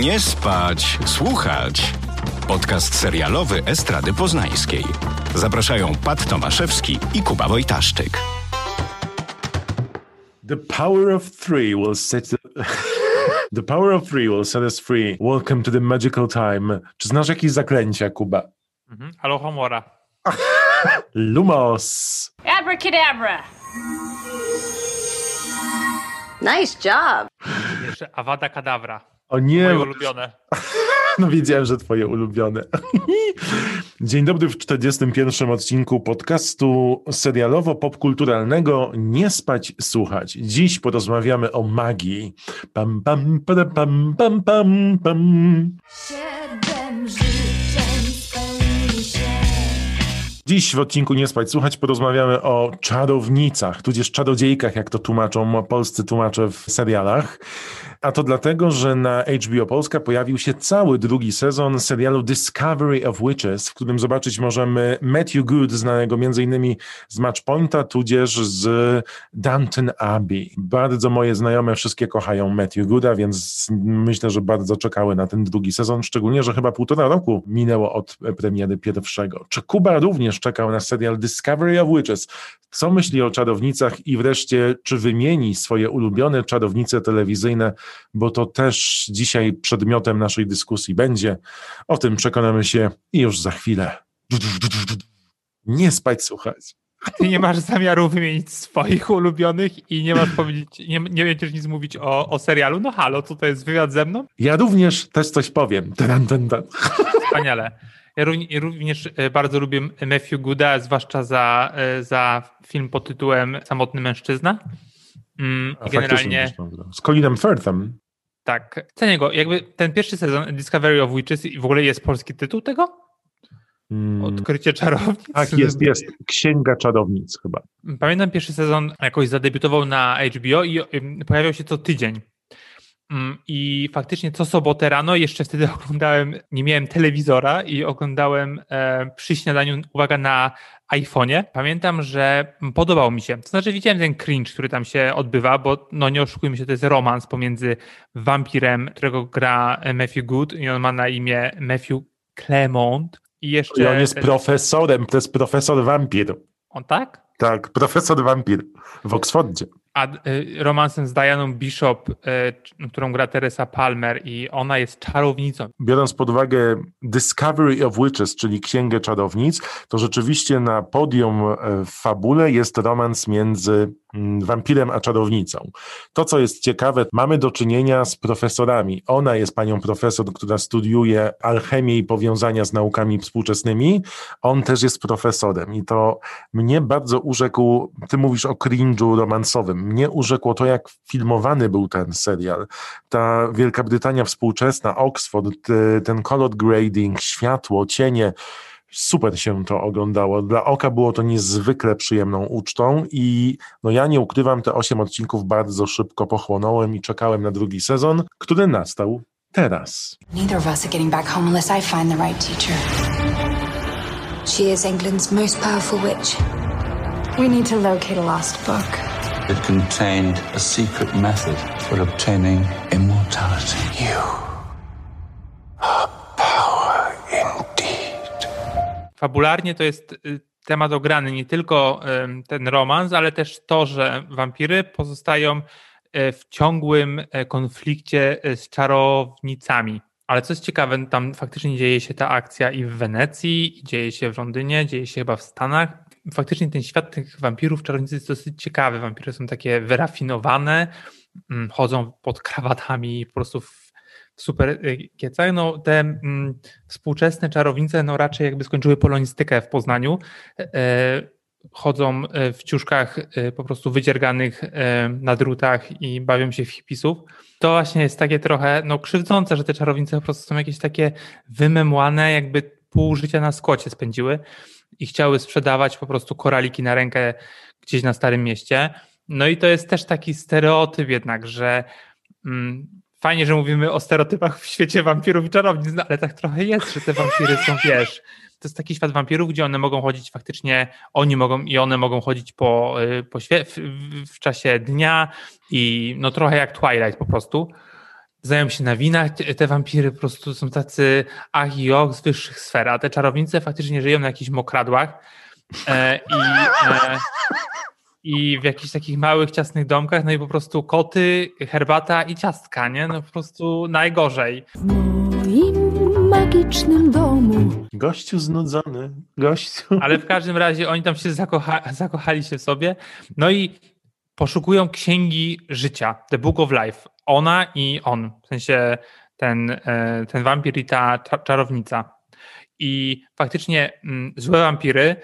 Nie spać, słuchać. Podcast serialowy Estrady Poznańskiej. Zapraszają Pat Tomaszewski i Kuba Wojtaszczyk. The power of three will set the power of three will set us free. Welcome to the magical time. Czy znasz jakieś zaklęcia, Kuba? Mhm. Alohomora. Lumos. Abracadabra. Nice job. Jeszcze Avada Kedavra. O nie, Moje ulubione. no wiedziałem, że twoje ulubione. Dzień dobry w 41. odcinku podcastu serialowo-popkulturalnego Nie spać, słuchać. Dziś porozmawiamy o magii. Pam, pam, pam, pam, pam, pam. Się. Dziś w odcinku Nie spać, słuchać porozmawiamy o czarownicach, tudzież czarodziejkach, jak to tłumaczą polscy tłumacze w serialach. A to dlatego, że na HBO Polska pojawił się cały drugi sezon serialu Discovery of Witches, w którym zobaczyć możemy Matthew Good, znanego m.in. z Matchpointa, tudzież z Downton Abbey. Bardzo moje znajome wszystkie kochają Matthew Gooda, więc myślę, że bardzo czekały na ten drugi sezon, szczególnie, że chyba półtora roku minęło od premiery pierwszego. Czy Kuba również czekał na serial Discovery of Witches? Co myśli o czarownicach i wreszcie, czy wymieni swoje ulubione czarownice telewizyjne, bo to też dzisiaj przedmiotem naszej dyskusji będzie. O tym przekonamy się już za chwilę. Nie spać, słuchać. Ty nie masz zamiaru wymienić swoich ulubionych i nie masz powiedzieć, nie, nie będziesz nic mówić o, o serialu. No halo, co to jest wywiad ze mną? Ja również też coś powiem. Tan, tan, tan. Wspaniale. Ja ró- również e, bardzo lubię Matthew Gooda, zwłaszcza za, e, za film pod tytułem Samotny mężczyzna. Mm, A generalnie faktycznie Z Colinem Firthem. tak. Cenię go. Jakby ten pierwszy sezon Discovery of Witches i w ogóle jest polski tytuł tego? Mm, Odkrycie czarownic? tak, jest, jest. Księga czarownic chyba. Pamiętam pierwszy sezon jakoś zadebiutował na HBO i ym, pojawiał się co tydzień. Ym, I faktycznie co sobotę rano, jeszcze wtedy oglądałem, nie miałem telewizora i oglądałem e, przy śniadaniu, uwaga, na iPhone'ie. Pamiętam, że podobał mi się. To znaczy widziałem ten cringe, który tam się odbywa, bo no nie oszukujmy się, to jest romans pomiędzy wampirem, którego gra Matthew Good i on ma na imię Matthew Clement. I jeszcze... I on jest profesorem, to jest profesor wampir. On tak? Tak, profesor wampir w Oksfordzie. A y, romansem z Dianą Bishop, y, którą gra Teresa Palmer i ona jest czarownicą. biorąc pod uwagę Discovery of Witches, czyli Księgę Czarownic, to rzeczywiście na podium e, w fabule jest romans między wampirem a czarownicą. To, co jest ciekawe, mamy do czynienia z profesorami. Ona jest panią profesor, która studiuje alchemię i powiązania z naukami współczesnymi. On też jest profesorem i to mnie bardzo urzekł, ty mówisz o cringe'u romansowym, mnie urzekło to, jak filmowany był ten serial ta Wielka Brytania współczesna, Oxford, te- ten color grading, światło, cienie, super się to oglądało. Dla oka było to niezwykle przyjemną ucztą i no ja nie ukrywam, te osiem odcinków bardzo szybko pochłonąłem i czekałem na drugi sezon, który nastał teraz. Neither of us are getting back home unless I find the right teacher. She is England's most powerful witch. We need to locate a lost book. It contained a secret method for obtaining immortality. You Fabularnie to jest y, temat ograny, nie tylko ten romans, ale też to, że wampiry pozostają y, w ciągłym y, konflikcie y, z czarownicami. Ale co jest ciekawe, tam faktycznie dzieje się ta akcja i w Wenecji, i dzieje się w Londynie, dzieje się chyba w Stanach. Faktycznie ten świat tych wampirów, czarownicy jest dosyć ciekawy. Wampiry są takie wyrafinowane, mm, chodzą pod krawatami po prostu w super y, kiecach. No, te mm, współczesne czarownice no, raczej jakby skończyły polonistykę w Poznaniu. E, chodzą e, w ciuszkach e, po prostu wydzierganych e, na drutach i bawią się w hipisów. To właśnie jest takie trochę no, krzywdzące, że te czarownice po prostu są jakieś takie wymemłane, jakby pół życia na skocie spędziły i chciały sprzedawać po prostu koraliki na rękę gdzieś na Starym Mieście. No i to jest też taki stereotyp jednak, że mm, fajnie, że mówimy o stereotypach w świecie wampirów i czarownic, no ale tak trochę jest, że te wampiry są, wiesz, to jest taki świat wampirów, gdzie one mogą chodzić faktycznie, oni mogą i one mogą chodzić po, y, po świe- w, w, czasie dnia i no trochę jak Twilight po prostu. znają się na winach, te wampiry po prostu są tacy ach i och z wyższych sfer, a te czarownice faktycznie żyją na jakichś mokradłach e, i, e, i w jakichś takich małych, ciasnych domkach, no i po prostu koty, herbata i ciastka, nie? No po prostu najgorzej. W moim magicznym domu. Gościu znudzony, gościu. Ale w każdym razie oni tam się zakocha, zakochali się w sobie. No i poszukują księgi życia, The Book of Life. Ona i on, w sensie ten, e, ten wampir i ta cza- czarownica. I faktycznie mm, złe wampiry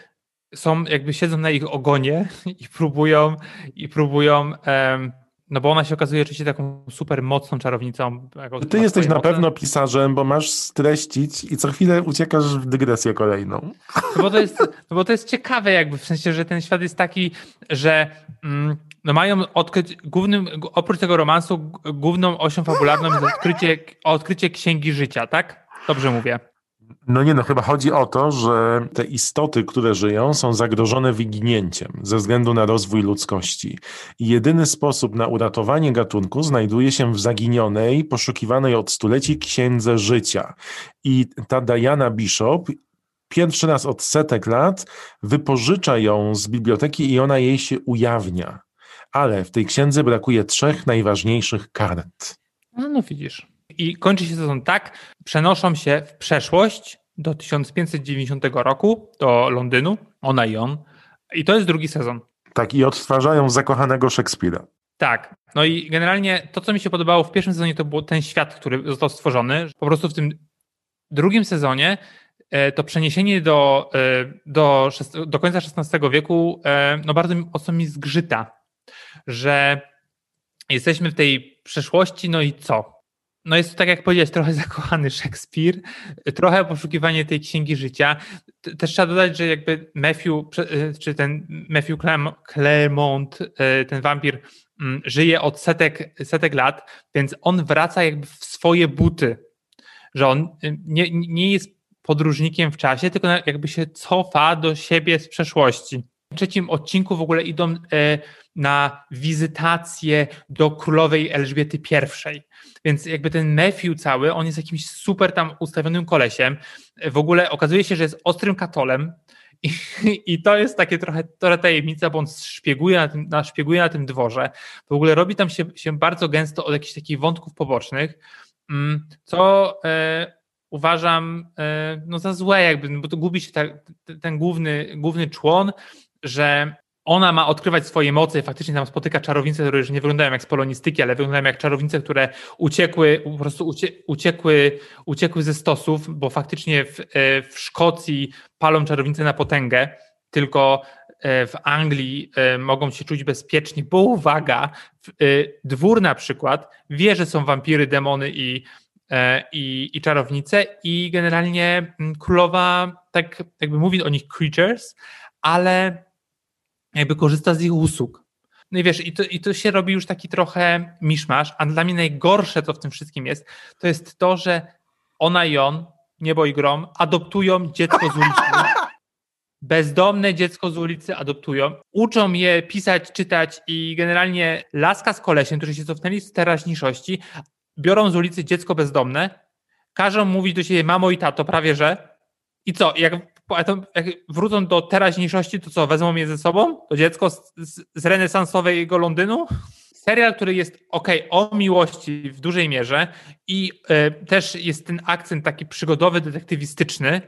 są, jakby siedzą na ich ogonie i próbują, i próbują, em, no bo ona się okazuje oczywiście taką super mocną czarownicą. Ty jesteś na pewno pisarzem, bo masz streścić i co chwilę uciekasz w dygresję kolejną. No bo, to jest, no bo to jest ciekawe jakby, w sensie, że ten świat jest taki, że mm, no mają odkryć, głównym, oprócz tego romansu, główną osią fabularną jest odkrycie, odkrycie księgi życia, tak? Dobrze mówię. No nie no, chyba chodzi o to, że te istoty, które żyją, są zagrożone wyginięciem ze względu na rozwój ludzkości. I jedyny sposób na uratowanie gatunku znajduje się w zaginionej, poszukiwanej od stuleci księdze życia. I ta Diana Bishop pierwszy raz od setek lat wypożycza ją z biblioteki i ona jej się ujawnia. Ale w tej księdze brakuje trzech najważniejszych kart. No, no widzisz. I kończy się sezon tak, przenoszą się w przeszłość do 1590 roku, do Londynu, ona i on. I to jest drugi sezon. Tak, i odtwarzają zakochanego Szekspira. Tak. No i generalnie to, co mi się podobało w pierwszym sezonie, to był ten świat, który został stworzony. Po prostu w tym drugim sezonie e, to przeniesienie do, e, do, do końca XVI wieku e, no bardzo mocno mi zgrzyta, że jesteśmy w tej przeszłości, no i co? No jest to tak jak powiedziałeś, trochę zakochany Szekspir, trochę poszukiwanie tej księgi życia. Też trzeba dodać, że jakby Matthew, e, czy ten Matthew Claremont, e, ten wampir, mm, żyje od setek, setek lat, więc on wraca jakby w swoje buty, że on y, nie, nie jest podróżnikiem w czasie, tylko jakby się cofa do siebie z przeszłości. W trzecim odcinku w ogóle idą e, na wizytację do królowej Elżbiety I. Więc jakby ten Matthew cały, on jest jakimś super tam ustawionym kolesiem. W ogóle okazuje się, że jest ostrym katolem. I, I to jest takie trochę, trochę tajemnica, bo on szpieguje na, tym, na, szpieguje na tym dworze. W ogóle robi tam się, się bardzo gęsto od jakichś takich wątków pobocznych, mm, co e, uważam e, no, za złe, jakby, bo to gubi się ta, ten główny, główny człon, że ona ma odkrywać swoje moce. Faktycznie tam spotyka czarownice, które już nie wyglądają jak z polonistyki, ale wyglądają jak czarownice, które uciekły, po prostu ucie, uciekły, uciekły ze stosów, bo faktycznie w, e, w Szkocji palą czarownice na potęgę, tylko e, w Anglii e, mogą się czuć bezpiecznie, bo uwaga, dwór na przykład wie, że są wampiry, demony i, i, i czarownice i generalnie mm, królowa tak jakby mówi o nich creatures, ale jakby korzysta z ich usług. No i wiesz, i to, i to się robi już taki trochę miszmasz, a dla mnie najgorsze, co w tym wszystkim jest, to jest to, że ona i on, niebo i grom, adoptują dziecko z ulicy. Bezdomne dziecko z ulicy adoptują, uczą je pisać, czytać i generalnie laska z kolesiem, którzy się cofnęli z teraźniejszości, biorą z ulicy dziecko bezdomne, każą mówić do siebie mamo i tato, prawie że. I co, jak, potem- jak wrócą do teraźniejszości, to co, wezmą je ze sobą? To dziecko z, z, z renesansowego Londynu? Serial, który jest ok, o miłości w dużej mierze i e, też jest ten akcent taki przygodowy, detektywistyczny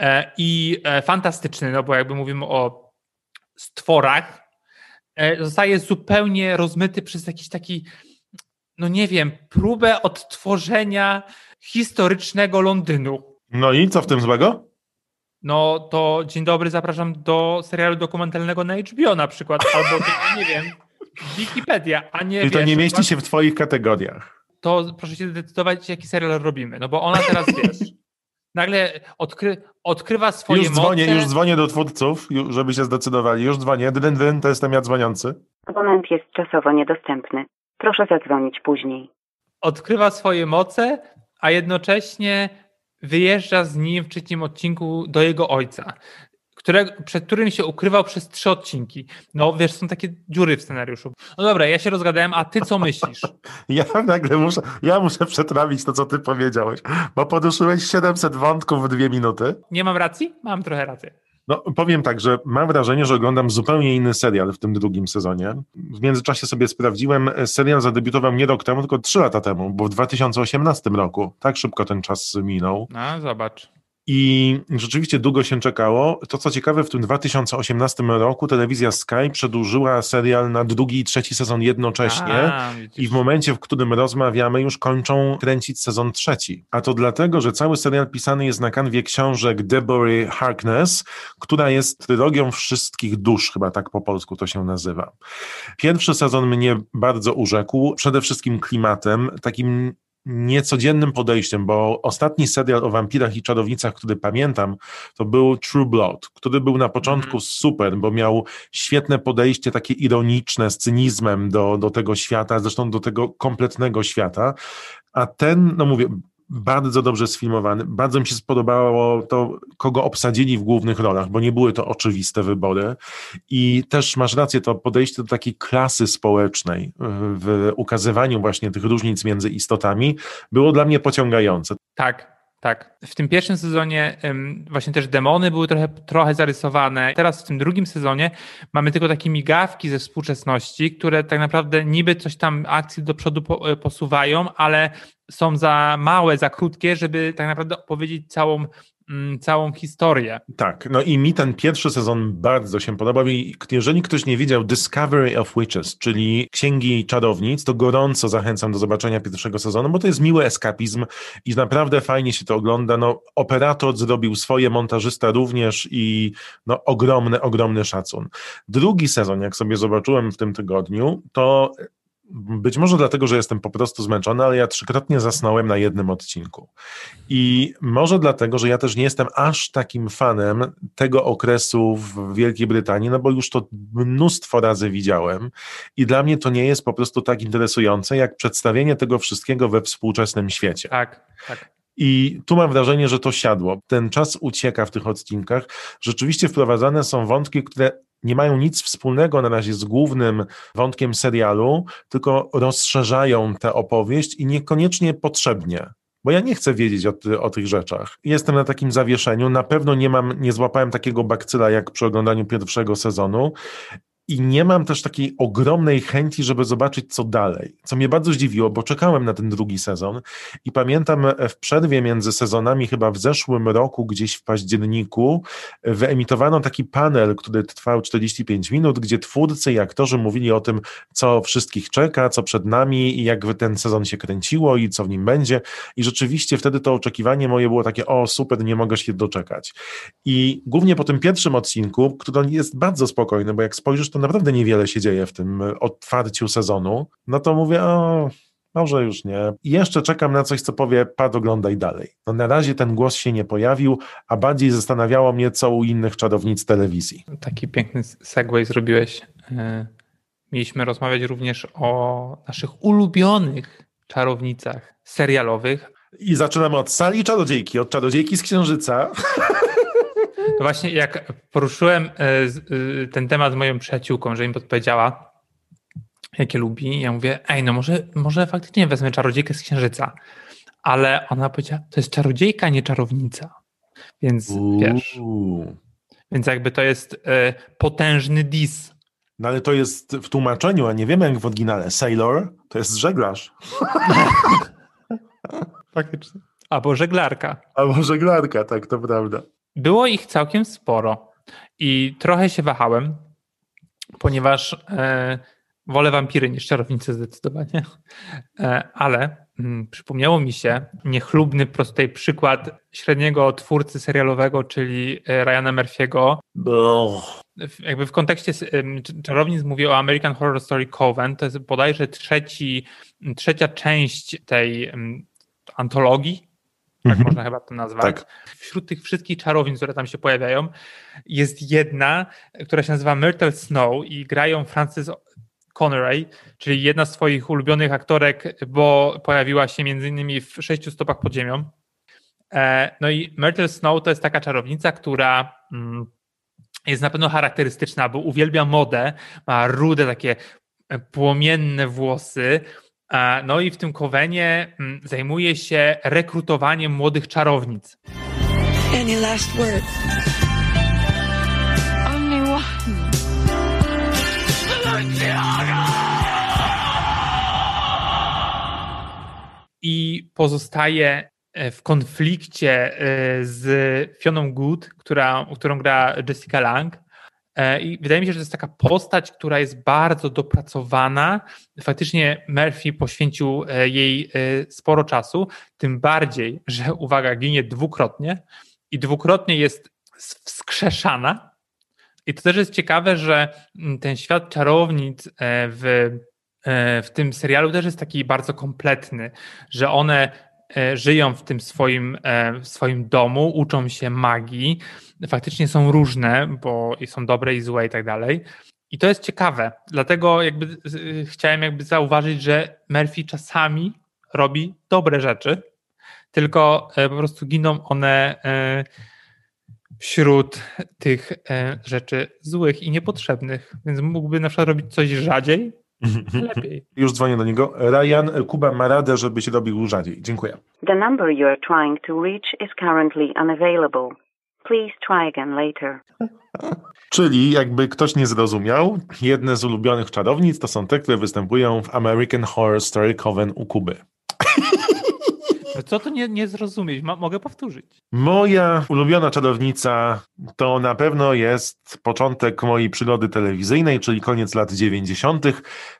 e, i e, fantastyczny, no bo jakby mówimy o stworach, zostaje zupełnie rozmyty przez jakiś taki, no nie wiem, próbę odtworzenia historycznego Londynu. No i co w tym złego? No to dzień dobry, zapraszam do serialu dokumentalnego na HBO na przykład, albo nie wiem, Wikipedia, a nie I to wiesz, nie mieści się w twoich kategoriach. To proszę się zdecydować, jaki serial robimy, no bo ona teraz, wiesz, nagle odkry, odkrywa swoje Już dzwonię, moce. już dzwonię do twórców, żeby się zdecydowali. Już dzwonię. Dyn, dyn, to jestem ja dzwoniący. Abonent jest czasowo niedostępny. Proszę zadzwonić później. odkrywa swoje moce, a jednocześnie wyjeżdża z nim w trzecim odcinku do jego ojca, które, przed którym się ukrywał przez trzy odcinki. No wiesz, są takie dziury w scenariuszu. No dobra, ja się rozgadałem, a ty co myślisz? Ja nagle muszę, ja muszę przetrawić to, co ty powiedziałeś, bo poduszyłeś 700 wątków w dwie minuty. Nie mam racji? Mam trochę rację. No, powiem tak, że mam wrażenie, że oglądam zupełnie inny serial w tym drugim sezonie. W międzyczasie sobie sprawdziłem, serial zadebiutował nie rok temu, tylko trzy lata temu, bo w 2018 roku. Tak szybko ten czas minął. No, zobacz. I rzeczywiście długo się czekało. To co ciekawe, w tym 2018 roku telewizja Sky przedłużyła serial na drugi i trzeci sezon jednocześnie. A, I w momencie, w którym rozmawiamy, już kończą kręcić sezon trzeci. A to dlatego, że cały serial pisany jest na kanwie książek Deborah Harkness, która jest trylogią wszystkich dusz, chyba tak po polsku to się nazywa. Pierwszy sezon mnie bardzo urzekł, przede wszystkim klimatem, takim niecodziennym podejściem, bo ostatni serial o wampirach i czarownicach, który pamiętam, to był True Blood, który był na początku Mhm. super, bo miał świetne podejście, takie ironiczne, z cynizmem do, do tego świata, zresztą do tego kompletnego świata, a ten, no mówię, bardzo dobrze sfilmowany. Bardzo mi się spodobało to, kogo obsadzili w głównych rolach, bo nie były to oczywiste wybory. I też masz rację, to podejście do takiej klasy społecznej y, w ukazywaniu właśnie tych różnic między istotami było dla mnie pociągające. Tak, tak. W tym pierwszym sezonie właśnie też demony były trochę, trochę zarysowane. Teraz w tym drugim sezonie mamy tylko takie migawki ze współczesności, które tak naprawdę niby coś tam akcji do przodu e, posuwają, ale są za małe, za krótkie, żeby tak naprawdę opowiedzieć całą, całą historię. Tak, no i mi ten pierwszy sezon bardzo się podobał i jeżeli ktoś nie widział Discovery of Witches, czyli Księgi Czarownic, to gorąco zachęcam do zobaczenia pierwszego sezonu, bo to jest miły eskapizm i naprawdę fajnie się to ogląda. No, operator zrobił swoje, montażysta również i no, ogromny, ogromny szacun. Drugi sezon, jak sobie zobaczyłem w tym tygodniu, to być może dlatego, że jestem po prostu zmęczony, ale ja trzykrotnie zasnąłem na jednym odcinku. I może dlatego, że ja też nie jestem aż takim fanem tego okresu w Wielkiej Brytanii, no bo już to mnóstwo razy widziałem i dla mnie to nie jest po prostu tak interesujące, jak przedstawienie tego wszystkiego we współczesnym świecie. Tak, tak. I tu mam wrażenie, że to siadło. Ten czas ucieka w tych odcinkach. Rzeczywiście wprowadzane są wątki, które nie mają nic wspólnego na razie z głównym wątkiem serialu, tylko rozszerzają tę opowieść i niekoniecznie potrzebnie. Bo ja nie chcę wiedzieć o, o, tych rzeczach. Jestem na takim zawieszeniu. Na pewno nie mam, nie złapałem takiego bakcyla jak przy oglądaniu pierwszego sezonu. I nie mam też takiej ogromnej chęci, żeby zobaczyć, co dalej. Co mnie bardzo zdziwiło, bo czekałem na ten drugi sezon i pamiętam w przerwie między sezonami, chyba w zeszłym roku, gdzieś w październiku, wyemitowano taki panel, który trwał 45 minut, gdzie twórcy i aktorzy mówili o tym, co wszystkich czeka, co przed nami i jak ten sezon się kręciło i co w nim będzie. I rzeczywiście wtedy to oczekiwanie moje było takie, o super, nie mogę się doczekać. I głównie po tym pierwszym odcinku, który jest bardzo spokojny, bo jak spojrzysz, to naprawdę niewiele się dzieje w tym otwarciu sezonu, no to mówię, o, może już nie. I jeszcze czekam na coś, co powie, Pat, oglądaj dalej. No na razie ten głos się nie pojawił, a bardziej zastanawiało mnie, co u innych czarownic telewizji. Taki piękny segway zrobiłeś. Mieliśmy rozmawiać również o naszych ulubionych czarownicach serialowych. I zaczynamy od sali czarodziejki, od czarodziejki z księżyca. To właśnie jak poruszyłem ten temat z moją przyjaciółką, że im podpowiedziała, jakie lubi, ja mówię, ej, no może, może faktycznie wezmę czarodziejkę z księżyca. Ale ona powiedziała, to jest czarodziejka, nie czarownica. Więc Uuu. wiesz. Więc jakby to jest y, potężny dis. No ale to jest w tłumaczeniu, a nie wiemy jak w oryginale. Sailor to jest żeglarz. Faktycznie. Albo żeglarka. Albo żeglarka, tak, to prawda. Było ich całkiem sporo i trochę się wahałem, ponieważ e, wolę wampiry niż czarownice zdecydowanie, e, ale mm, przypomniało mi się niechlubny prosty przykład średniego twórcy serialowego, czyli e, Ryana Murphy'ego. Jakby w kontekście czarownic mówię o American Horror Story Coven, to jest bodajże trzeci, trzecia część tej antologii, tak Mhm. można chyba to nazwać. Tak. Wśród tych wszystkich czarownic, które tam się pojawiają, jest jedna, która się nazywa Myrtle Snow i grają Frances Connery, czyli jedna z twoich ulubionych aktorek, bo pojawiła się między innymi w Sześciu stopach pod ziemią. E, No i Myrtle Snow to jest taka czarownica, która mm, jest na pewno charakterystyczna, bo uwielbia modę, ma rude takie e, płomienne włosy, no i w tym Kowenie mm, zajmuje się rekrutowaniem młodych czarownic. Any last words? Only one. I pozostaje e, w konflikcie e, z Fioną Good, która, którą gra Jessica Lang. E, I wydaje mi się, że to jest taka postać, która jest bardzo dopracowana. Faktycznie Murphy poświęcił jej sporo czasu, tym bardziej, że uwaga, ginie dwukrotnie i dwukrotnie jest wskrzeszana. I to też jest ciekawe, że mm, ten świat czarownic e, w, e, w tym serialu też jest taki bardzo kompletny, że one e, żyją w tym swoim, w swoim domu, uczą się magii, faktycznie są różne, bo są dobre i złe i tak dalej. I to jest ciekawe, dlatego jakby chciałem jakby zauważyć, że Murphy czasami robi dobre rzeczy, tylko po prostu giną one wśród tych e, rzeczy złych i niepotrzebnych. Więc mógłby na przykład robić coś rzadziej, lepiej. Już dzwonię do niego. Ryan, Kuba ma radę, żeby się robił rzadziej. Dziękuję. The number you are trying to reach is currently unavailable. Please try again later. Czyli jakby ktoś nie zrozumiał, jedne z ulubionych czarownic to są te, które występują w American Horror Story Coven u Kuby. Co to nie, nie zrozumieć? mogę powtórzyć. Moja ulubiona czarownica to na pewno jest początek mojej przygody telewizyjnej, czyli koniec lat 90.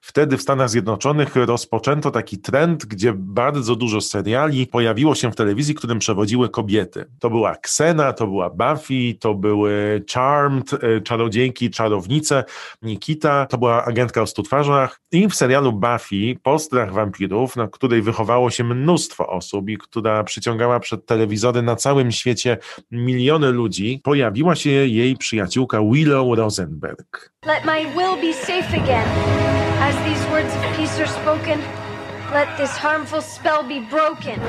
Wtedy w Stanach Zjednoczonych rozpoczęto taki trend, gdzie bardzo dużo seriali pojawiło się w telewizji, którym przewodziły kobiety. To była Xena, to była Buffy, to były Charmed, e, czarodziejki, czarownice, Nikita, to była agentka o stu twarzach. I w serialu Buffy, po strach wampirów, na której wychowało się mnóstwo osób, i która przyciągała przed telewizory na całym świecie miliony ludzi, pojawiła się jej przyjaciółka Willow Rosenberg. Let my will be safe again. As these words of peace are spoken, let this harmful spell be broken.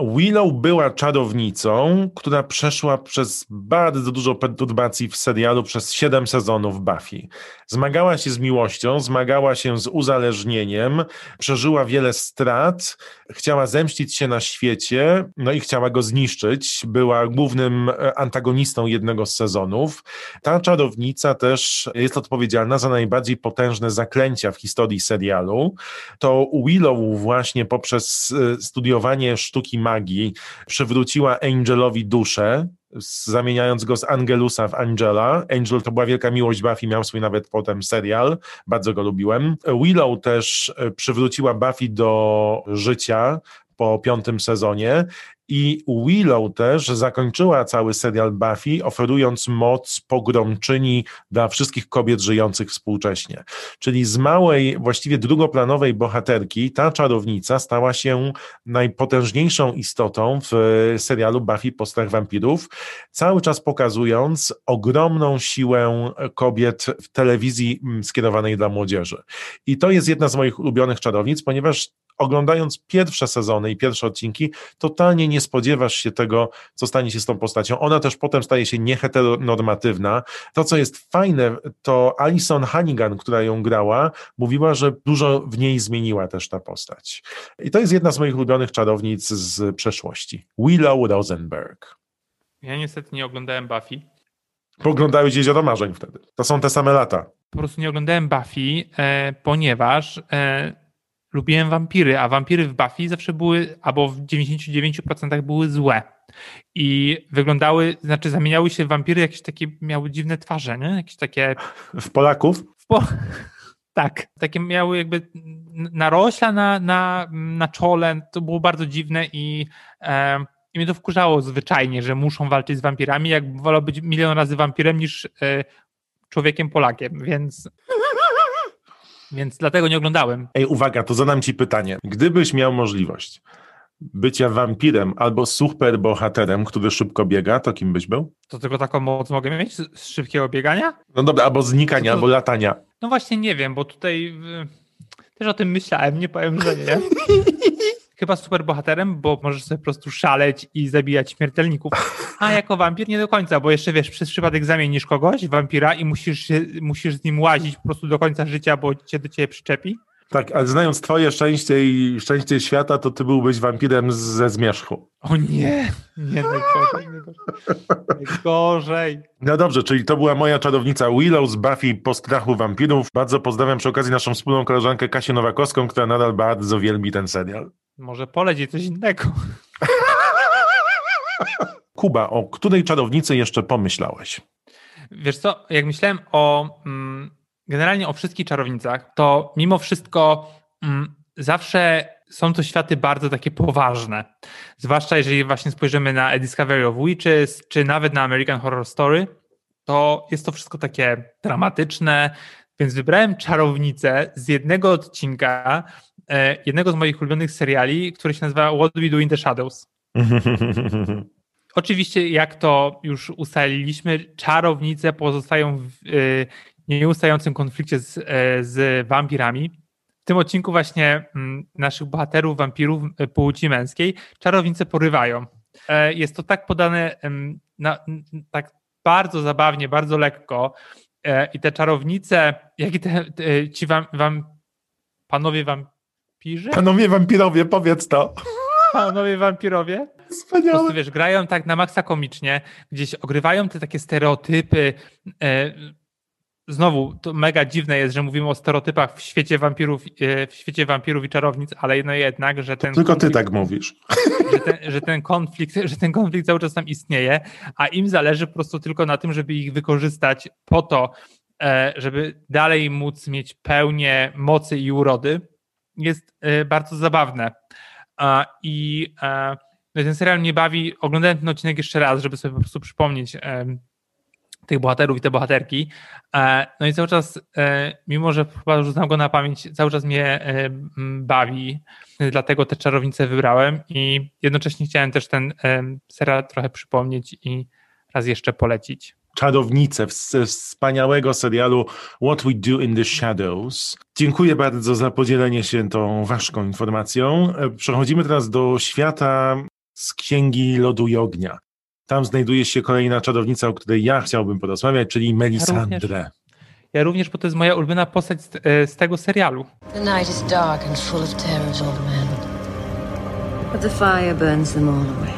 Willow była czarownicą, która przeszła przez bardzo dużo perturbacji w serialu przez siedem sezonów Buffy. Zmagała się z miłością, zmagała się z uzależnieniem, przeżyła wiele strat, chciała zemścić się na świecie, no i chciała go zniszczyć. Była głównym e, antagonistą jednego z sezonów. Ta czarownica też jest odpowiedzialna za najbardziej potężne zaklęcia w historii serialu. To Willow właśnie poprzez e, studiowanie sztuki magii przywróciła Angelowi duszę, zamieniając go z Angelusa w Angela. Angel to była wielka miłość Buffy, miał swój nawet potem serial, bardzo go lubiłem. Willow też e, przywróciła Buffy do życia po piątym sezonie i Willow też zakończyła cały serial Buffy, oferując moc pogromczyni dla wszystkich kobiet żyjących współcześnie. Czyli z małej, właściwie drugoplanowej bohaterki, ta czarownica stała się najpotężniejszą istotą w serialu Buffy po wampirów, cały czas pokazując ogromną siłę kobiet w telewizji mm, skierowanej dla młodzieży. I to jest jedna z moich ulubionych czarownic, ponieważ oglądając pierwsze sezony i pierwsze odcinki, totalnie nie spodziewasz się tego, co stanie się z tą postacią. Ona też potem staje się nieheteronormatywna. To, co jest fajne, to Alison Hannigan, która ją grała, mówiła, że dużo w niej zmieniła też ta postać. I to jest jedna z moich ulubionych czarownic z przeszłości. Willow Rosenberg. Ja niestety nie oglądałem Buffy. Poglądałeś Jezioro Marzeń wtedy. To są te same lata. Po prostu nie oglądałem Buffy, e, ponieważ e, lubiłem wampiry, a wampiry w Buffy zawsze były, albo w 99% były złe. I wyglądały, znaczy zamieniały się wampiry, jakieś takie miały dziwne twarze, nie? Jakieś takie. W Polaków? W po... Tak, takie miały jakby narośla na, na, na czole, to było bardzo dziwne i, e, i mnie to wkurzało zwyczajnie, że muszą walczyć z wampirami, jak wolę być milion razy wampirem niż e, człowiekiem Polakiem, więc więc dlatego nie oglądałem. Ej, uwaga, to zadam ci pytanie. Gdybyś miał możliwość bycia wampirem albo superbohaterem, który szybko biega, to kim byś był? To tylko taką moc mogę mieć z szybkiego biegania? No dobra, albo znikania, to... albo latania. No właśnie nie wiem, bo tutaj y, też o tym myślałem, nie powiem, że nie. chyba super bohaterem, bo możesz sobie po prostu szaleć i zabijać śmiertelników. A jako wampir nie do końca, bo jeszcze wiesz, przez przypadek zamienisz kogoś, wampira i musisz, się, musisz z nim łazić po prostu do końca życia, bo cię do ciebie przyczepi. Tak, ale znając twoje szczęście i szczęście świata, to ty byłbyś wampirem ze zmierzchu. O nie, nie najgorzej, najgorzej. No dobrze, czyli to była moja czarownica Willow z Buffy po strachu wampirów. Bardzo pozdrawiam przy okazji naszą wspólną koleżankę Kasię Nowakowską, która nadal bardzo wielbi ten serial. Może poleci coś innego. Kuba, o której czarownicy jeszcze pomyślałeś? Wiesz co, jak myślałem o mm, generalnie o wszystkich czarownicach, to mimo wszystko mm, zawsze są to światy bardzo takie poważne. Zwłaszcza jeżeli właśnie spojrzymy na A Discovery of Witches, czy nawet na American Horror Story, to jest to wszystko takie dramatyczne, więc wybrałem czarownicę z jednego odcinka, jednego z moich ulubionych seriali, który się nazywa What We Do in the Shadows. Oczywiście, jak to już ustaliliśmy, czarownice pozostają w y, nieustającym konflikcie z, e, z wampirami. W tym odcinku właśnie mm, naszych bohaterów, wampirów e, płci męskiej, czarownice porywają. E, jest to tak podane na, tak bardzo zabawnie, bardzo lekko i te czarownice, jak i te, te ci wam, wam, panowie wampirzy? Panowie wampirowie, powiedz to. Panowie wampirowie. Wspaniałe. Po prostu, wiesz, grają tak na maksa komicznie, gdzieś ogrywają te takie stereotypy, znowu to mega dziwne jest, że mówimy o stereotypach w świecie wampirów, e, w świecie wampirów i czarownic, ale no jednak, że ten. Tylko ty tak mówisz. Że ten, że ten, konflikt, że ten konflikt cały czas tam istnieje, a im zależy po prostu tylko na tym, żeby ich wykorzystać po to, e, żeby dalej móc mieć pełnię mocy i urody, jest e, bardzo zabawne. I no ten serial mnie bawi. Oglądałem ten odcinek jeszcze raz, żeby sobie po prostu przypomnieć tych bohaterów i te bohaterki. E, no i cały czas, e, mimo że chyba znam go na pamięć, cały czas mnie e, bawi, dlatego te czarownice wybrałem i jednocześnie chciałem też ten serial trochę przypomnieć i raz jeszcze polecić. Czarownice z wspaniałego serialu What We Do in the Shadows. Dziękuję bardzo za podzielenie się tą ważką informacją. Przechodzimy teraz do świata z Księgi Lodu i Ognia. Tam znajduje się kolejna czarownica, o której ja chciałbym porozmawiać, czyli Melisandre. Ja ja również, bo to jest moja ulubiona postać z, e, z, tego serialu. The night is dark and full of terrors, old man. But the fire burns them all away.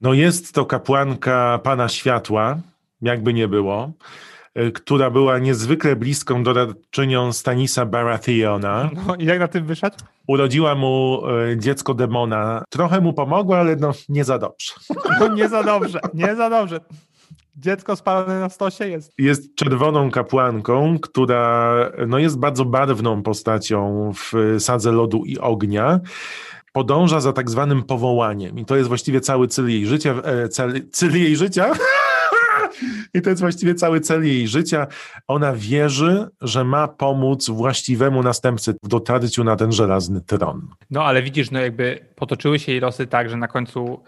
No jest to kapłanka Pana Światła, jakby nie było. Y, która była niezwykle bliską doradczynią Stanisa Barathiona. No i jak na tym wyszedł? Urodziła mu y, dziecko demona. Trochę mu pomogła, ale no nie za dobrze. No nie za dobrze, nie za dobrze. Dziecko spalone na stosie jest. Jest czerwoną kapłanką, która no jest bardzo barwną postacią w Sadze Lodu i Ognia podąża za tak zwanym powołaniem. I to jest właściwie cały cel jej życia. E, cel, cel jej życia? I to jest właściwie cały cel jej życia. Ona wierzy, że ma pomóc właściwemu następcy w dotarciu na ten żelazny tron. No ale widzisz, no jakby potoczyły się jej losy tak, że na końcu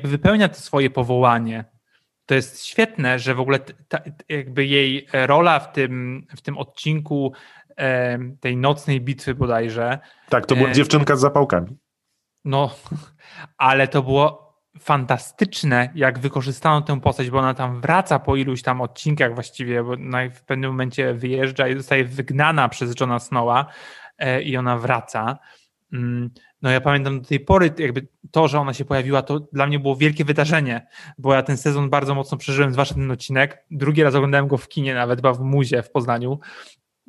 y, wypełnia to swoje powołanie. To jest świetne, że w ogóle ta, jakby jej rola w tym, w tym odcinku tej nocnej bitwy bodajże. Tak, to była e, dziewczynka z zapałkami. No, ale to było fantastyczne, jak wykorzystano tę postać, bo ona tam wraca po iluś tam odcinkach właściwie, bo w pewnym momencie wyjeżdża i zostaje wygnana przez Johna Snowa e, i ona wraca. Mm, no ja pamiętam do tej pory, jakby to, że ona się pojawiła, to dla mnie było wielkie wydarzenie, bo ja ten sezon bardzo mocno przeżyłem, zwłaszcza ten odcinek. Drugi raz oglądałem go w kinie, nawet chyba w muzie w Poznaniu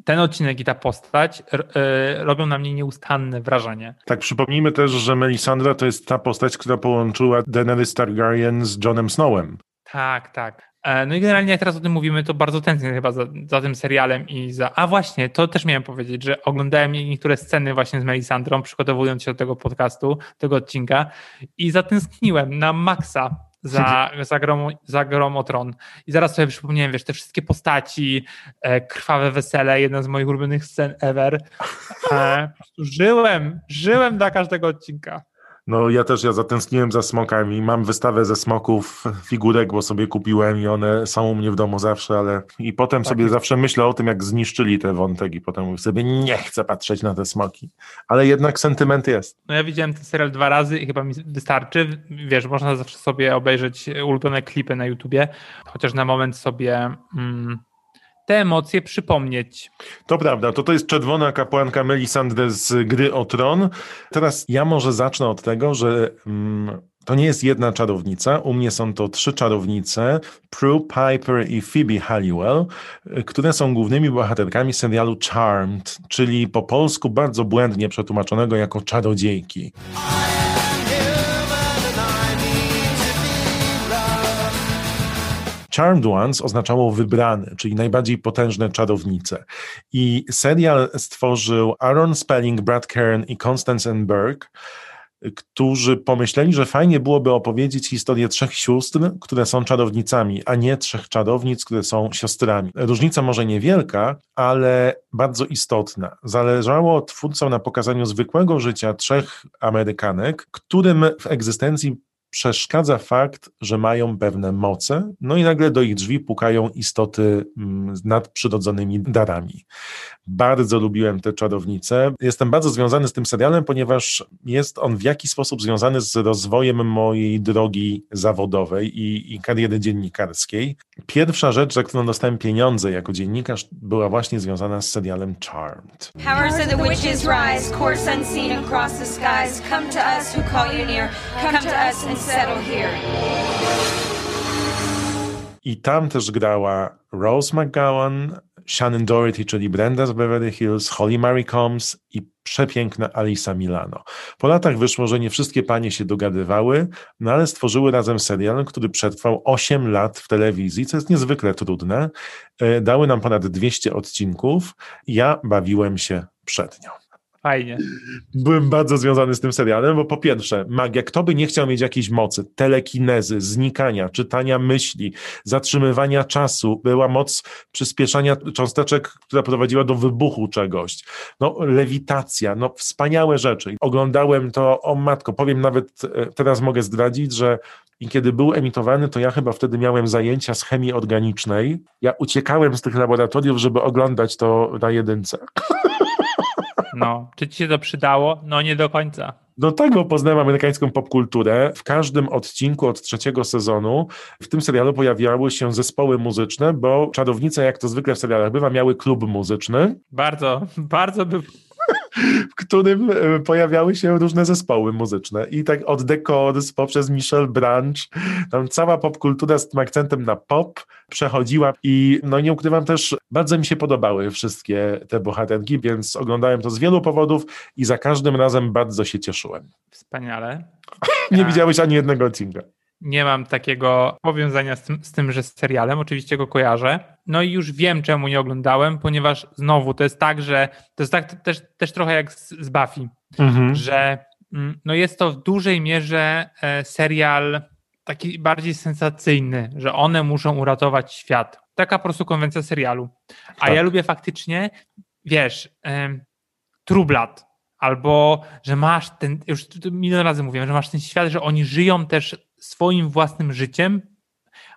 ten odcinek i ta postać e, robią na mnie nieustanne wrażenie. Tak, przypomnijmy też, że Melisandra to jest ta postać, która połączyła Daenerys Targaryen z Johnem Snowem. Tak, tak. E, no i generalnie jak teraz o tym mówimy, to bardzo tęsknię chyba za, za, tym serialem i za... A właśnie, to też miałem powiedzieć, że oglądałem niektóre sceny właśnie z Melisandrą, przygotowując się do tego podcastu, tego odcinka i zatęskniłem na maksa za, za, grom, za Gromotron. I zaraz sobie przypomniałem, wiesz, te wszystkie postaci, e, krwawe wesele, jedna z moich ulubionych scen ever. E, żyłem, żyłem dla każdego odcinka. No ja też, ja zatęskniłem za smokami. Mam wystawę ze smoków, figurek, bo sobie kupiłem i one są u mnie w domu zawsze, ale i potem Tak sobie zawsze myślę o tym, jak zniszczyli te wątek i potem mówię sobie, nie chcę patrzeć na te smoki. Ale jednak sentyment jest. No ja widziałem ten serial dwa razy i chyba mi wystarczy. Wiesz, można zawsze sobie obejrzeć ulubione klipy na YouTubie, chociaż na moment sobie mm, te emocje przypomnieć. To prawda, to to jest czerwona kapłanka Melisandre z Gry o Tron. Teraz ja może zacznę od tego, że mm, to nie jest jedna czarownica. U mnie są to trzy czarownice, Prue, Piper i Phoebe Halliwell, które są głównymi bohaterkami serialu Charmed, czyli po polsku bardzo błędnie przetłumaczonego jako czarodziejki. Charmed Ones oznaczało wybrany, czyli najbardziej potężne czarownice. I serial stworzył Aaron Spelling, Brad Kern i Constance N. Burke, którzy pomyśleli, że fajnie byłoby opowiedzieć historię trzech sióstr, które są czarownicami, a nie trzech czarownic, które są siostrami. Różnica może niewielka, ale bardzo istotna. Zależało twórcom na pokazaniu zwykłego życia trzech Amerykanek, którym w egzystencji przeszkadza fakt, że mają pewne moce, no i nagle do ich drzwi pukają istoty mm, z nadprzyrodzonymi darami. Bardzo lubiłem te czarownice. Jestem bardzo związany z tym serialem, ponieważ jest on w jakiś sposób związany z rozwojem mojej drogi zawodowej i, i kariery dziennikarskiej. Pierwsza rzecz, za którą dostałem pieniądze jako dziennikarz, była właśnie związana z serialem Charmed. Powers of the witches rise, course unseen across the skies. Come to us who call you near. Come to us and settle here. I tam też grała Rose McGowan, Shannon Doherty, czyli Brenda z Beverly Hills, Holly Marie Combs i przepiękna Alisa Milano. Po latach wyszło, że nie wszystkie panie się dogadywały, no ale stworzyły razem serial, który przetrwał 8 lat w telewizji, co jest niezwykle trudne. E, Dały nam ponad 200 odcinków. Ja bawiłem się przed nią. Fajnie. Byłem bardzo związany z tym serialem, bo po pierwsze, magia, kto by nie chciał mieć jakiejś mocy, telekinezy, znikania, czytania myśli, zatrzymywania czasu, była moc przyspieszania cząsteczek, która prowadziła do wybuchu czegoś, no lewitacja, no wspaniałe rzeczy. Oglądałem to, o matko, powiem nawet, e, teraz mogę zdradzić, że i kiedy był emitowany, to ja chyba wtedy miałem zajęcia z chemii organicznej. Ja uciekałem z tych laboratoriów, żeby oglądać to na jedynce. No, czy ci się to przydało? No nie do końca. Do tego poznałem amerykańską popkulturę. W każdym odcinku od trzeciego sezonu w tym serialu pojawiały się zespoły muzyczne, bo czarownice, jak to zwykle w serialach bywa, miały klub muzyczny, Bardzo, bardzo by. W którym e, pojawiały się różne zespoły muzyczne. I tak od The poprzez Michelle Branch, tam cała popkultura z tym akcentem na pop przechodziła i no nie ukrywam też, bardzo mi się podobały wszystkie te bohaterki, więc oglądałem to z wielu powodów i za każdym razem bardzo się cieszyłem. Wspaniale. Nie Tak. widziałeś ani jednego odcinka. Nie mam takiego powiązania z tym, z tymże serialem, oczywiście go kojarzę. No i już wiem, czemu nie oglądałem, ponieważ znowu to jest tak, że to jest tak też, też trochę jak z, z Buffy, że mm, no jest to w dużej mierze e, serial taki bardziej sensacyjny, że one muszą uratować świat. Taka po prostu konwencja serialu. A Tak. ja lubię faktycznie, wiesz, em, True Blood, albo że masz ten, już milion razy mówiłem, że masz ten świat, że oni żyją też swoim własnym życiem,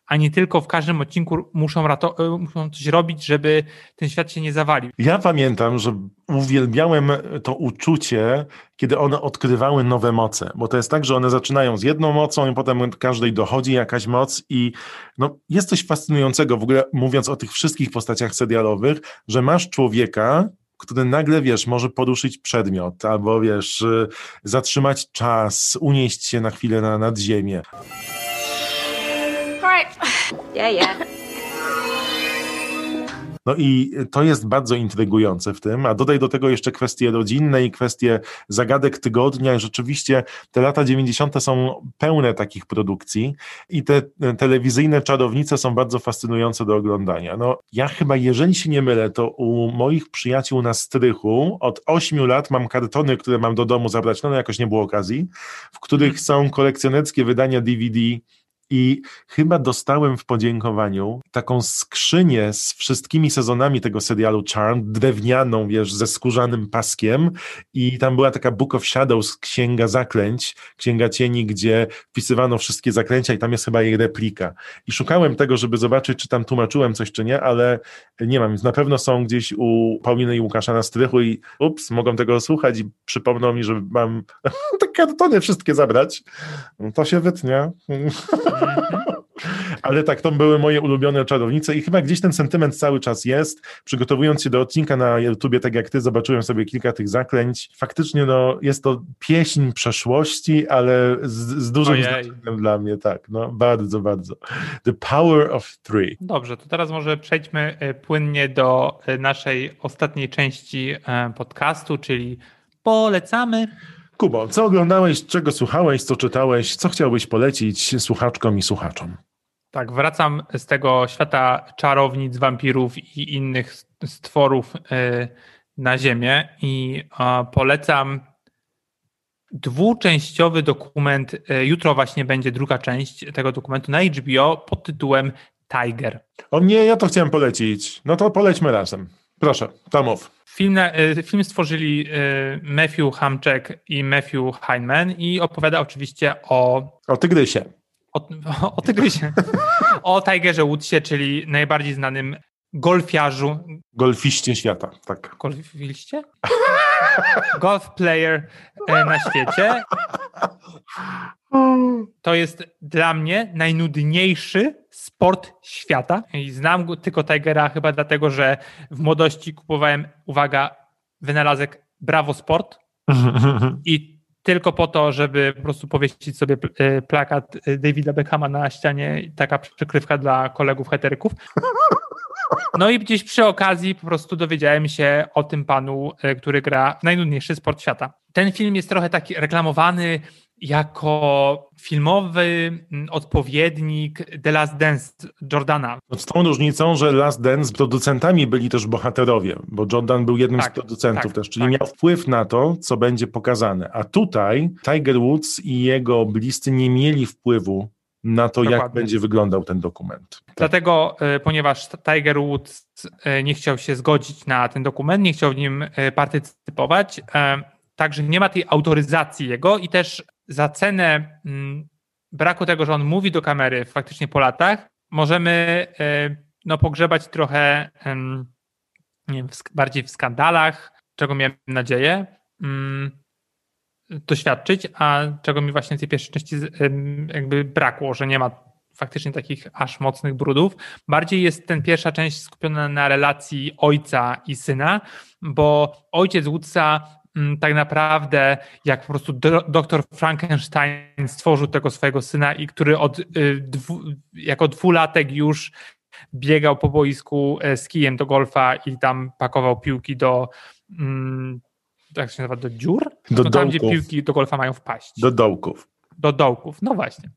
a nie tylko w każdym odcinku muszą, rato- e, muszą coś robić, żeby ten świat się nie zawalił. Ja pamiętam, że uwielbiałem to uczucie, kiedy one odkrywały nowe moce, bo to jest tak, że one zaczynają z jedną mocą i potem każdej dochodzi jakaś moc i no, jest coś fascynującego w ogóle mówiąc o tych wszystkich postaciach serialowych, że masz człowieka, który nagle, wiesz, może poruszyć przedmiot, albo wiesz, y, zatrzymać czas, unieść się na chwilę na, nad ziemię. Right. Yeah, yeah. No i to jest bardzo intrygujące w tym, a dodaj do tego jeszcze kwestie rodzinne i kwestie zagadek tygodnia. Rzeczywiście te lata 90. są pełne takich produkcji i te e, telewizyjne czarownice są bardzo fascynujące do oglądania. No ja chyba, jeżeli się nie mylę, to u moich przyjaciół na strychu od 8 lat mam kartony, które mam do domu zabrać, no, no jakoś nie było okazji, w których są kolekcjonerskie wydania DVD I chyba dostałem w podziękowaniu taką skrzynię z wszystkimi sezonami tego serialu Charm, drewnianą, wiesz, ze skórzanym paskiem i tam była taka Book of Shadows, księga zaklęć, księga cieni, gdzie wpisywano wszystkie zaklęcia i tam jest chyba jej replika. I szukałem tego, żeby zobaczyć, czy tam tłumaczyłem coś, czy nie, ale nie mam. Więc na pewno są gdzieś u Pauliny i Łukasza na strychu i ups, mogą tego słuchać i przypomną mi, że mam te kartony wszystkie zabrać. To się wytnie. Ale tak, to były moje ulubione czarownice i chyba gdzieś ten sentyment cały czas jest. Przygotowując się do odcinka na YouTubie, tak jak ty, zobaczyłem sobie kilka tych zaklęć. Faktycznie no, jest to pieśń przeszłości, ale z, z dużym Ojej. znaczeniem dla mnie, tak, no bardzo, bardzo. The Power of Three. Dobrze, to teraz może przejdźmy e, płynnie do e, naszej ostatniej części e, podcastu, czyli polecamy. Kubo, co oglądałeś, czego słuchałeś, co czytałeś, co chciałbyś polecić słuchaczkom i słuchaczom? Tak, wracam z tego świata czarownic, wampirów i innych stworów e, na Ziemię i polecam dwuczęściowy dokument. E, Jutro właśnie będzie druga część tego dokumentu na HBO pod tytułem Tiger. O nie, ja to chciałem polecić. No to polećmy razem. Proszę, tam mów. Film, e, film stworzyli Matthew Hamczek i Matthew Heineman i opowiada oczywiście o, O tygrysie. O, o tygrysie, o Tigerze Woodsie, czyli najbardziej znanym golfiarzu. Golfiście świata, tak. Golfiliście? Golf player e, na świecie. To jest dla mnie najnudniejszy sport świata. I znam go, tylko Tigera chyba dlatego, że w młodości kupowałem, uwaga, wynalazek Bravo Sport i tylko po to, żeby po prostu powiesić sobie e, plakat e, Davida Beckhama na ścianie, taka przykrywka dla kolegów heteryków. No i gdzieś przy okazji po prostu dowiedziałem się o tym panu, e, który gra w najnudniejszy sport świata. Ten film jest trochę taki reklamowany jako filmowy mm, odpowiednik The Last Dance Jordana. Z tą różnicą, że Last Dance producentami byli też bohaterowie, bo Jordan był jednym Tak, z producentów tak, też, czyli tak. miał wpływ na to, co będzie pokazane. A tutaj Tiger Woods i jego bliscy nie mieli wpływu na to, jak Dokładnie. będzie wyglądał ten dokument. Tak. Dlatego, e, ponieważ Tiger Woods e, nie chciał się zgodzić na ten dokument, nie chciał w nim e, partycypować, także nie ma tej autoryzacji jego i też za cenę mm, braku tego, że on mówi do kamery faktycznie po latach, możemy e, no, pogrzebać trochę wiem, bardziej w skandalach, czego miałem nadzieję mm, doświadczyć, a czego mi właśnie w tej pierwszej części jakby brakło, że nie ma faktycznie takich aż mocnych brudów. Bardziej jest ten pierwsza część skupiona na relacji ojca i syna, bo ojciec Woodsa tak naprawdę jak po prostu do, doktor Frankenstein stworzył tego swojego syna i który od, y, dwu, jako dwulatek już biegał po boisku e, z kijem do golfa i tam pakował piłki do mm, jak się nazywa, do dziur? Do no tam, gdzie dołków. piłki do golfa mają wpaść Do dołków. do dołków. No właśnie.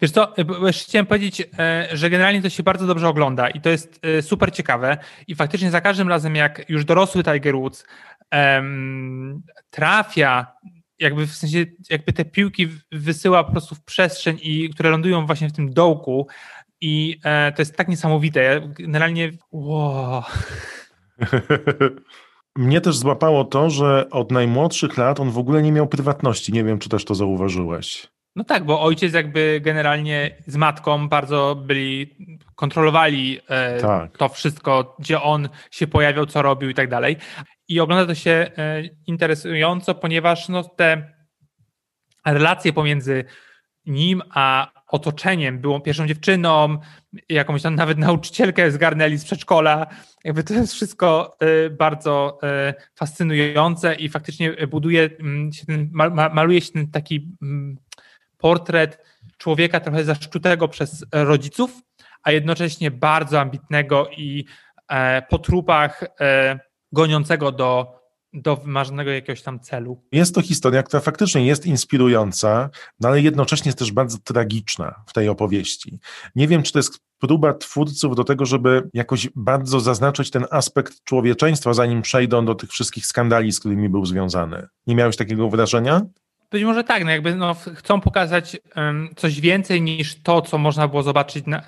Wiesz co, e, chciałem powiedzieć, e, że generalnie to się bardzo dobrze ogląda i to jest super ciekawe i faktycznie za każdym razem, jak już dorosły Tiger Woods em, trafia, jakby w sensie, jakby te piłki wysyła po prostu w przestrzeń i które lądują właśnie w tym dołku i e, to jest tak niesamowite. Ja Generalnie, wow. Mnie też złapało to, że od najmłodszych lat on w ogóle nie miał prywatności. Nie wiem, czy też to zauważyłeś. No tak, bo ojciec jakby generalnie z matką bardzo byli, kontrolowali e, Tak. to wszystko, gdzie on się pojawiał, co robił i tak dalej. I ogląda to się e, interesująco, ponieważ no, te relacje pomiędzy nim a otoczeniem, byłą pierwszą dziewczyną, jakąś tam nawet nauczycielkę zgarnęli z przedszkola. Jakby to jest wszystko e, bardzo e, fascynujące i faktycznie buduje mm, się ten, ma- ma- maluje się ten taki mm, portret człowieka trochę zaszczutego przez rodziców, a jednocześnie bardzo ambitnego i po trupach goniącego do, do wymarzonego jakiegoś tam celu. Jest to historia, która faktycznie jest inspirująca, no ale jednocześnie jest też bardzo tragiczna w tej opowieści. Nie wiem, czy to jest próba twórców do tego, żeby jakoś bardzo zaznaczyć ten aspekt człowieczeństwa, zanim przejdą do tych wszystkich skandali, z którymi był związany. Nie miałeś takiego wrażenia? Być może tak, no jakby no, chcą pokazać um, coś więcej niż to, co można było zobaczyć na, e,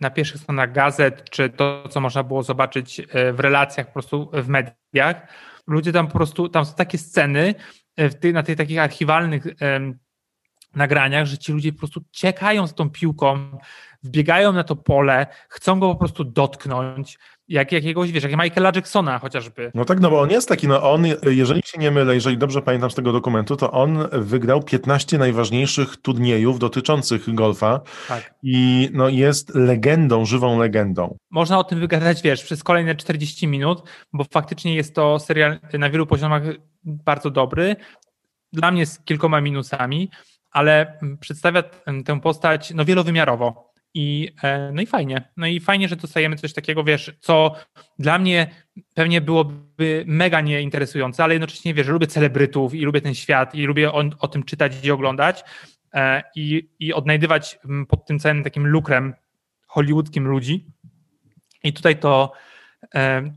na pierwszych stronach gazet, czy to, co można było zobaczyć e, w relacjach po prostu w mediach. Ludzie tam po prostu, tam są takie sceny w ty, na tych takich archiwalnych nagraniach, że ci ludzie po prostu ciekają z tą piłką, wbiegają na to pole, chcą go po prostu dotknąć, jak jakiegoś, wiesz, jak Michaela Jacksona chociażby. No tak, no bo on jest taki, no on, jeżeli się nie mylę, jeżeli dobrze pamiętam z tego dokumentu, to on wygrał 15 najważniejszych turniejów dotyczących golfa tak. i no jest legendą, żywą legendą. Można o tym wygadać, wiesz, przez kolejne 40 minut, bo faktycznie jest to serial na wielu poziomach bardzo dobry, dla mnie z kilkoma minusami, ale przedstawia tę postać no wielowymiarowo. I, e, no i fajnie. No i fajnie, że dostajemy coś takiego, wiesz, co dla mnie pewnie byłoby mega nieinteresujące, ale jednocześnie wiesz, lubię celebrytów i lubię ten świat i lubię o, o tym czytać i oglądać e, i, i odnajdywać pod tym całym takim lukrem hollywoodzkim ludzi. I tutaj to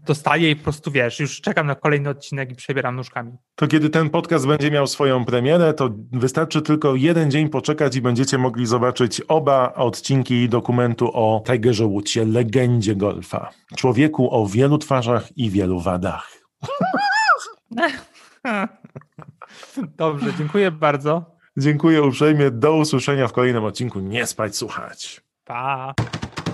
dostaję i po prostu wiesz, już czekam na kolejny odcinek i przebieram nóżkami. To kiedy ten podcast będzie miał swoją premierę, to wystarczy tylko jeden dzień poczekać i będziecie mogli zobaczyć oba odcinki dokumentu o Tigerze Woodsie, legendzie golfa. Człowieku o wielu twarzach i wielu wadach. Dobrze, dziękuję bardzo. Dziękuję uprzejmie. Do usłyszenia w kolejnym odcinku. Nie spać, słuchać. Pa.